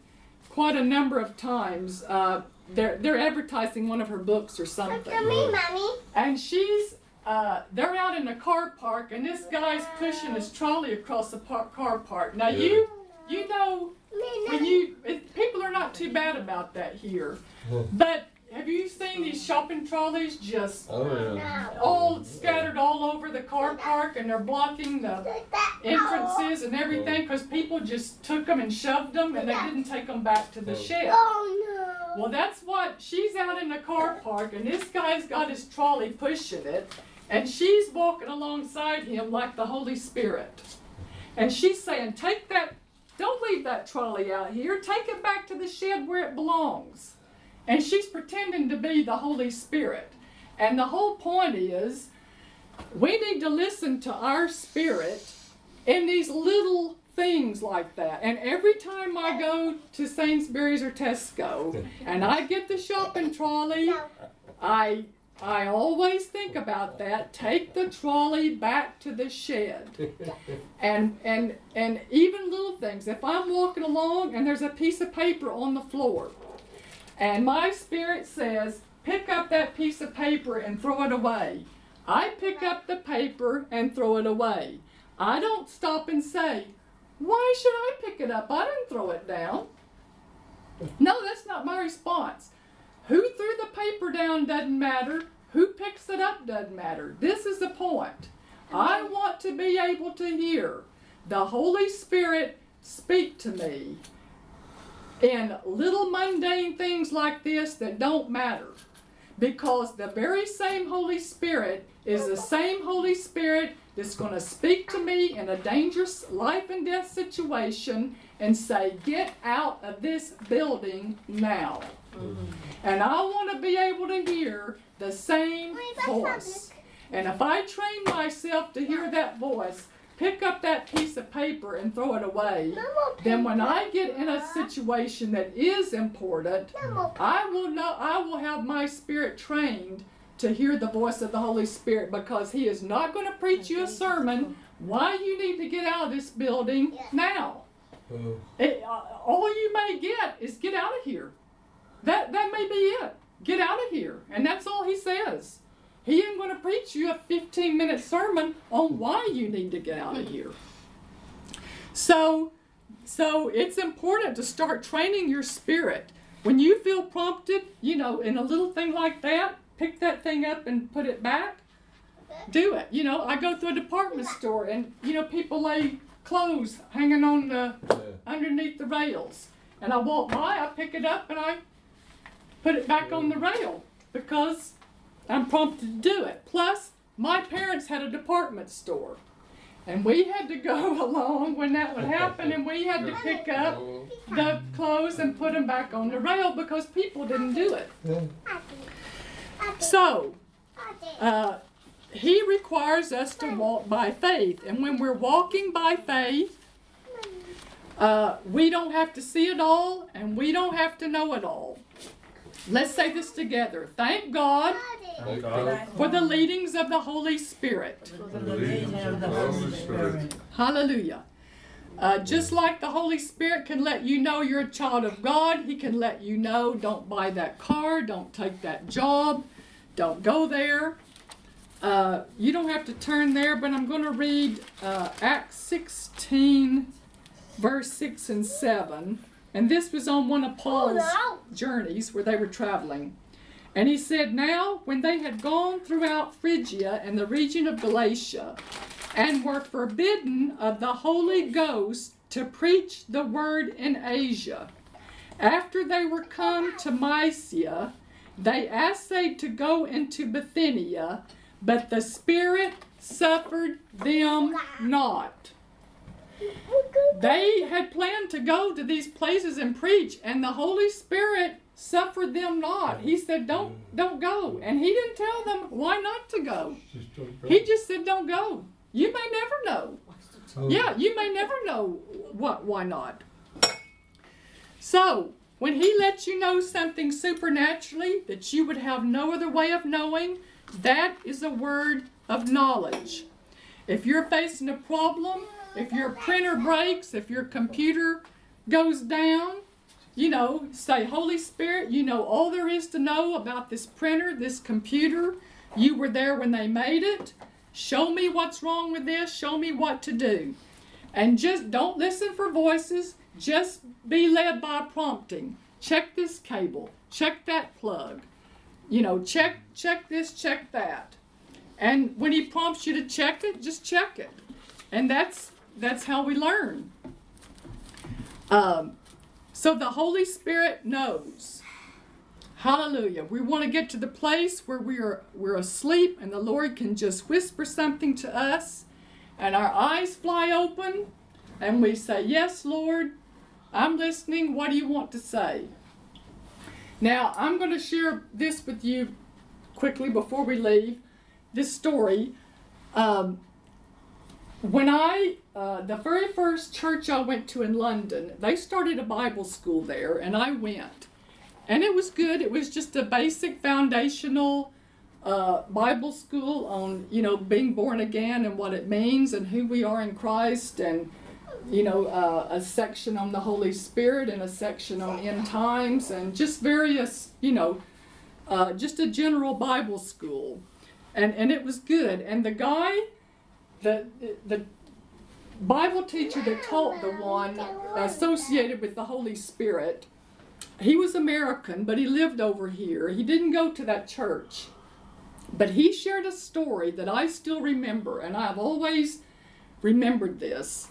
quite a number of times. Uh, they're they're advertising one of her books or something. Look at me, mommy. And she's uh, they're out in the car park, and this guy's pushing his trolley across the par- car park. Now Yeah. you you know when you it, people are not too bad about that here, but have you seen these shopping trolleys just Oh yeah. all scattered all over the car park, and they're blocking the entrances and everything oh. because people just took them and shoved them, and they didn't take them back to the oh. shed. Oh no. Well, that's what she's out in the car park, and this guy's got his trolley pushing it, and she's walking alongside him like the Holy Spirit. And she's saying, Take that, don't leave that trolley out here, take it back to the shed where it belongs. And she's pretending to be the Holy Spirit. And the whole point is, we need to listen to our spirit in these little things like that. And every time I go to Sainsbury's or Tesco and I get the shopping trolley, I I always think about that. Take the trolley back to the shed. And and and even little things. If I'm walking along and there's a piece of paper on the floor and my spirit says, pick up that piece of paper and throw it away. I pick up the paper and throw it away. I don't stop and say, why should I pick it up? I didn't throw it down. No, that's not my response. Who threw the paper down doesn't matter. Who picks it up doesn't matter. This is the point. I want to be able to hear the Holy Spirit speak to me in little mundane things like this that don't matter. Because the very same Holy Spirit is the same Holy Spirit that's going to speak to me in a dangerous life and death situation and say, Get out of this building now. Mm-hmm. And I want to be able to hear the same voice. And if I train myself to hear that voice, pick up that piece of paper and throw it away, then when I get in a situation that is important, I will know I will have my spirit trained to hear the voice of the Holy Spirit because he is not going to preach you a sermon why you need to get out of this building now. Oh, It, uh, all you may get is get out of here. That that may be it. Get out of here, and that's all he says. He ain't going to preach you a 15 minute sermon on why you need to get out of here. So, so it's important to start training your spirit. When you feel prompted, you know, in a little thing like that, pick that thing up and put it back. Do it. You know, I go through a department store and you know people lay clothes hanging on the yeah. underneath the rails. And I walk by, I pick it up, and I put it back on the rail because I'm prompted to do it. Plus, my parents had a department store. And we had to go along when that would happen, and we had to pick up the clothes and put them back on the rail because people didn't do it. So, uh, he requires us to walk by faith. And when we're walking by faith, uh, we don't have to see it all and we don't have to know it all. Let's say this together. Thank God Thank God. God for the leadings of the Holy Spirit. The of the Holy Spirit. Hallelujah. Uh, just like the Holy Spirit can let you know you're a child of God, He can let you know don't buy that car, don't take that job, don't go there. Uh, you don't have to turn there, but I'm going to read uh, Acts 16, verse 6 and 7. And this was on one of Paul's journeys where they were traveling. And he said, Now, when they had gone throughout Phrygia and the region of Galatia, and were forbidden of the Holy Ghost to preach the word in Asia, after they were come to Mysia, they essayed to go into Bithynia, but the Spirit suffered them not. They had planned to go to these places and preach, and the Holy Spirit suffered them not. He said, "Don't, don't go," and He didn't tell them why not to go. He just said, "Don't go." You may never know. Yeah, you may never know what. Why not? So when He lets you know something supernaturally that you would have no other way of knowing, that is a word of knowledge. If you're facing a problem, if your printer breaks, if your computer goes down, you know, say, Holy Spirit, you know all there is to know about this printer, this computer. You were there when they made it. Show me what's wrong with this. Show me what to do. And just don't listen for voices. Just be led by prompting. Check this cable. Check that plug. You know, check check this, check that. And when he prompts you to check it, just check it. And that's that's how we learn. Um, so the Holy Spirit knows. Hallelujah. We want to get to the place where we are we're asleep and the Lord can just whisper something to us and our eyes fly open and we say, "Yes, Lord, I'm listening. What do you want to say?" Now, I'm going to share this with you quickly before we leave. This story. Um, when I, uh, the very first church I went to in London, they started a Bible school there, and I went. And it was good. It was just a basic foundational uh, Bible school on, you know, being born again and what it means and who we are in Christ, and, you know, uh, a section on the Holy Spirit and a section on end times, and just various, you know, uh, just a general Bible school. And, and it was good. And the guy, the the Bible teacher that taught the one associated with the Holy Spirit, he was American, but he lived over here. He didn't go to that church. But he shared a story that I still remember, and I've always remembered this.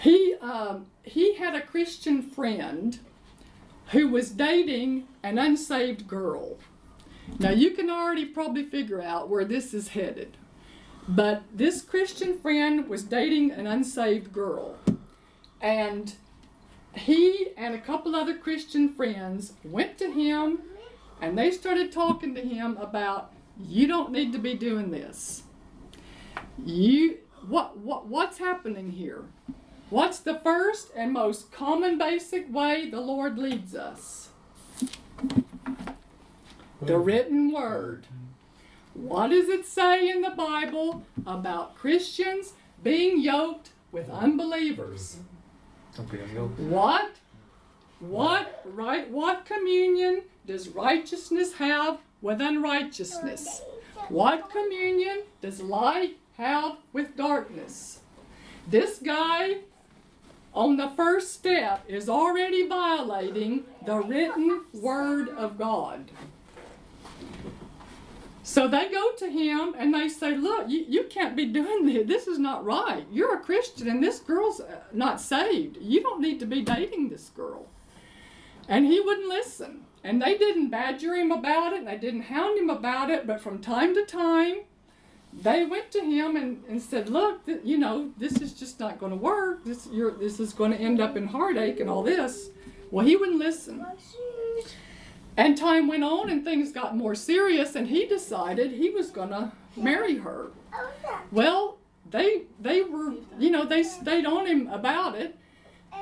He, um, he had a Christian friend who was dating an unsaved girl. Now, you can already probably figure out where this is headed. But this Christian friend was dating an unsaved girl. And he and a couple other Christian friends went to him and they started talking to him about you don't need to be doing this. You what what what's happening here? What's the first and most common basic way the Lord leads us? The written word. What does it say in the Bible about Christians being yoked with unbelievers? Don't be a. What what right what communion does righteousness have with unrighteousness? What communion does light have with darkness? This guy on the first step is already violating the written word of God. So they go to him and they say, Look, you, you can't be doing this. This is not right. You're a Christian and this girl's uh, not saved. You don't need to be dating this girl. And he wouldn't listen. And they didn't badger him about it and they didn't hound him about it. But from time to time, they went to him and, and said, Look, th- you know, this is just not going to work. This, this is going to end up in heartache and all this. Well, he wouldn't listen. And time went on and things got more serious and he decided he was going to marry her. Well, they they were, you know, they stayed on him about it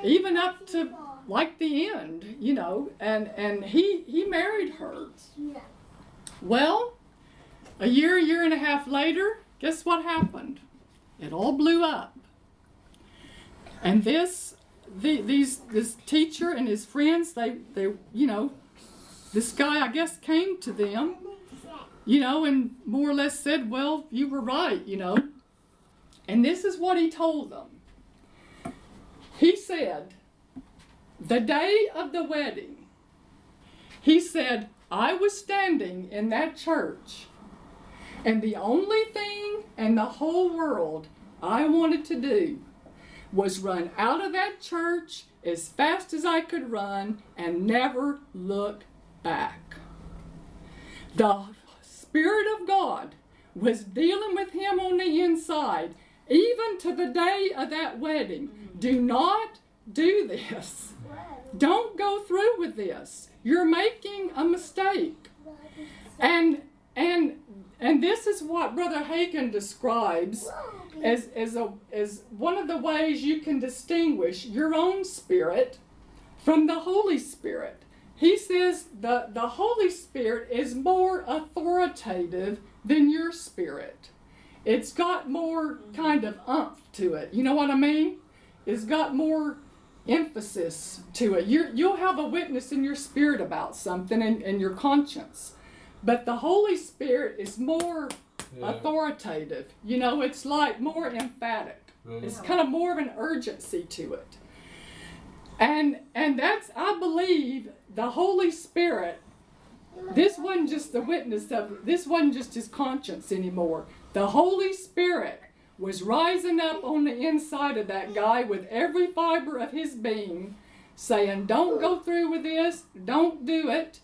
even up to like the end, you know, and and he he married her. Well, a year, year and a half later, guess what happened? It all blew up. And this the, these this teacher and his friends, they they you know, this guy I guess came to them, you know, and more or less said, "Well, you were right," you know. And this is what he told them. He said, the day of the wedding, he said, I was standing in that church, and the only thing in the whole world I wanted to do was run out of that church as fast as I could run and never look back. The Spirit of God was dealing with him on the inside, even to the day of that wedding. Do not do this. Don't go through with this. You're making a mistake. And and and this is what Brother Hagin describes as, as, a, as one of the ways you can distinguish your own spirit from the Holy Spirit. He says the, the Holy Spirit is more authoritative than your spirit. It's got more kind of umph to it. You know what I mean? It's got more emphasis to it. you you'll have a witness in your spirit about something and, and your conscience. But the Holy Spirit is more Yeah. authoritative. You know, it's like more emphatic. Yeah. It's mm-hmm. kind of more of an urgency to it. And and that's I believe the Holy Spirit this wasn't just the witness of this wasn't just his conscience anymore. The Holy Spirit was rising up on the inside of that guy with every fiber of his being, saying, Don't go through with this, don't do it.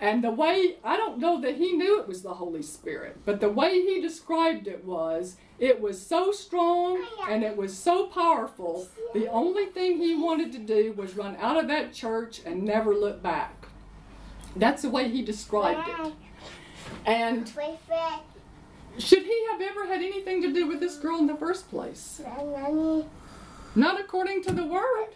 And the way, I don't know that he knew it was the Holy Spirit, but the way he described it was, it was so strong and it was so powerful. The only thing he wanted to do was run out of that church and never look back. That's the way he described it. And should he have ever had anything to do with this girl in the first place? Not according to the word.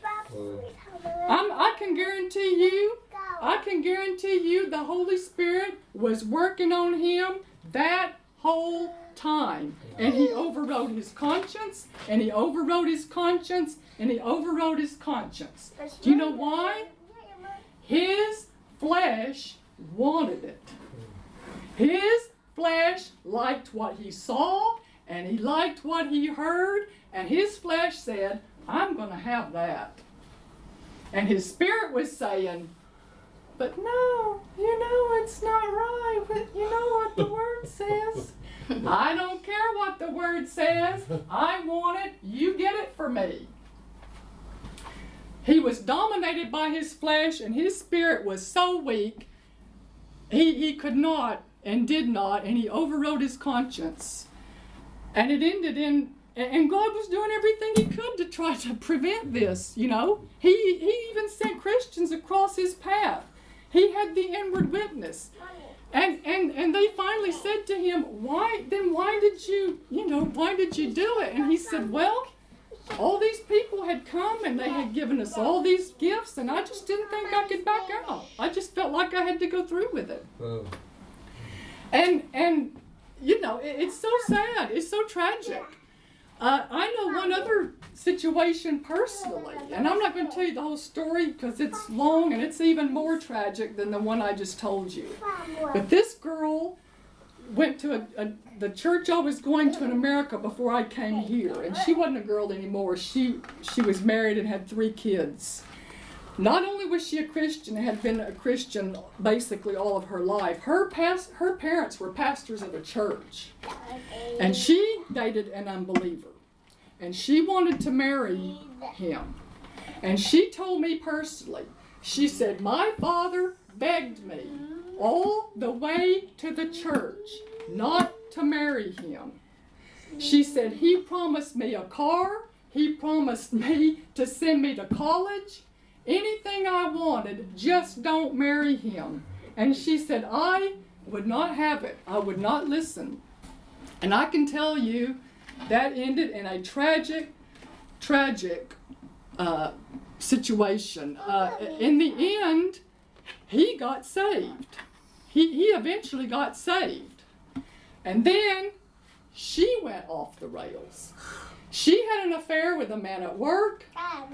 I'm, I can guarantee you, I can guarantee you the Holy Spirit was working on him that whole time. And he overrode his conscience, and he overrode his conscience, and he overrode his conscience. Do you know why? His flesh wanted it. His flesh liked what he saw, and he liked what he heard, and his flesh said, I'm going to have that. And his spirit was saying, But no, you know it's not right. But you know what the word says. I don't care what the word says. I want it. You get it for me. He was dominated by his flesh, and his spirit was so weak, he, he could not and did not, and he overrode his conscience. And it ended in, and God was doing everything he could to try to prevent this, you know. He, he even sent Christians across his path. He had the inward witness. And, and and they finally said to him, Why then why did you you know, why did you do it? And he said, Well, all these people had come and they had given us all these gifts and I just didn't think I could back out. I just felt like I had to go through with it. Oh, And and you know, it, it's so sad. It's so tragic. Uh, I know one other situation personally, and I'm not going to tell you the whole story because it's long and it's even more tragic than the one I just told you. But this girl went to a, a, the church I was going to in America before I came here, and she wasn't a girl anymore. She she was married and had three kids. Not only was she a Christian, had been a Christian basically all of her life. Her past her parents were pastors of a church, and she dated an unbeliever, and she wanted to marry him. And she told me personally, she said, My father begged me all the way to the church not to marry him. She said, He promised me a car, he promised me to send me to college, anything I wanted, just don't marry him. And she said, I would not have it, I would not listen. And I can tell you that ended in a tragic, tragic uh, situation. Uh, in the end, he got saved. He, he eventually got saved. And then she went off the rails. She had an affair with a man at work.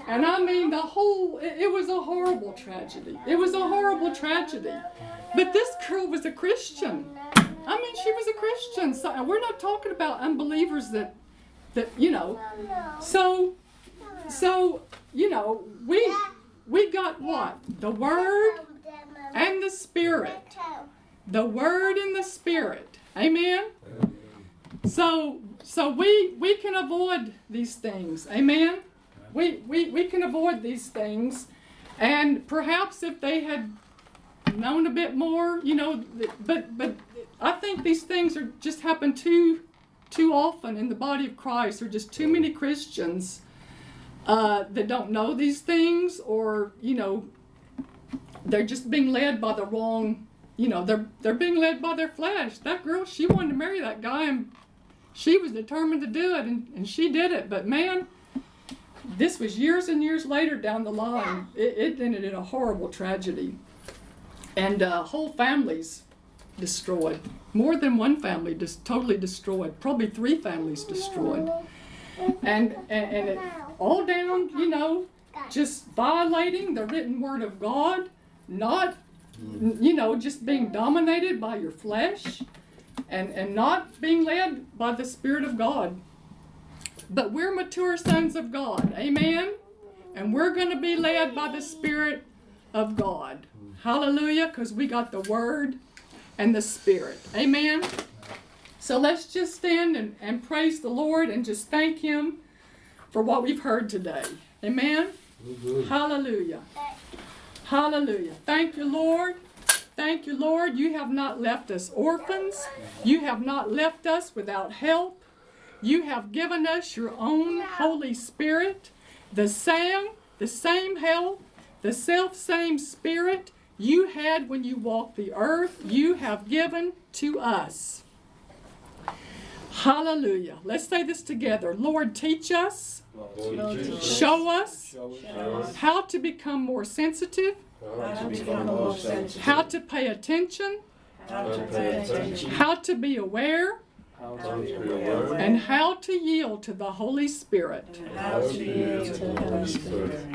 And I mean, the whole, it, it was a horrible tragedy. It was a horrible tragedy. But this girl was a Christian. I mean, she was a Christian. So we're not talking about unbelievers that, that you know. So, so you know, we we got what the Word and the Spirit. The Word and the Spirit. Amen. So so we we can avoid these things. Amen. We we we can avoid these things, and perhaps if they had known a bit more, you know, but but I think these things are just happen too too often in the body of Christ. There are just too many Christians uh, that don't know these things, or you know, they're just being led by the wrong. You know, they're they're being led by their flesh. That girl, she wanted to marry that guy, and she was determined to do it, and, and she did it. But man, this was years and years later down the line. It, it ended in a horrible tragedy, and uh, whole families destroyed. More than one family just totally destroyed. Probably three families destroyed, and and, and it all down, you know, just violating the written word of God, not, you know, just being dominated by your flesh and, and not being led by the Spirit of God. But we're mature sons of God. Amen. And we're going to be led by the Spirit of God. Hallelujah. Because we got the Word and the Spirit. Amen. So let's just stand and, and praise the Lord and just thank Him for what we've heard today. Amen. Hallelujah. Hallelujah. Thank you, Lord. Thank you, Lord. You have not left us orphans. You have not left us without help. You have given us your own Holy Spirit, the same, the same help, the self same Spirit you had when you walked the earth, you have given to us. Hallelujah. Let's say this together. Lord, teach us, show us how to become more sensitive, How to become more sensitive. How to pay attention, How to pay attention. how to be aware, How to be aware. and how to yield to the Holy Spirit. How to yield to the Holy Spirit.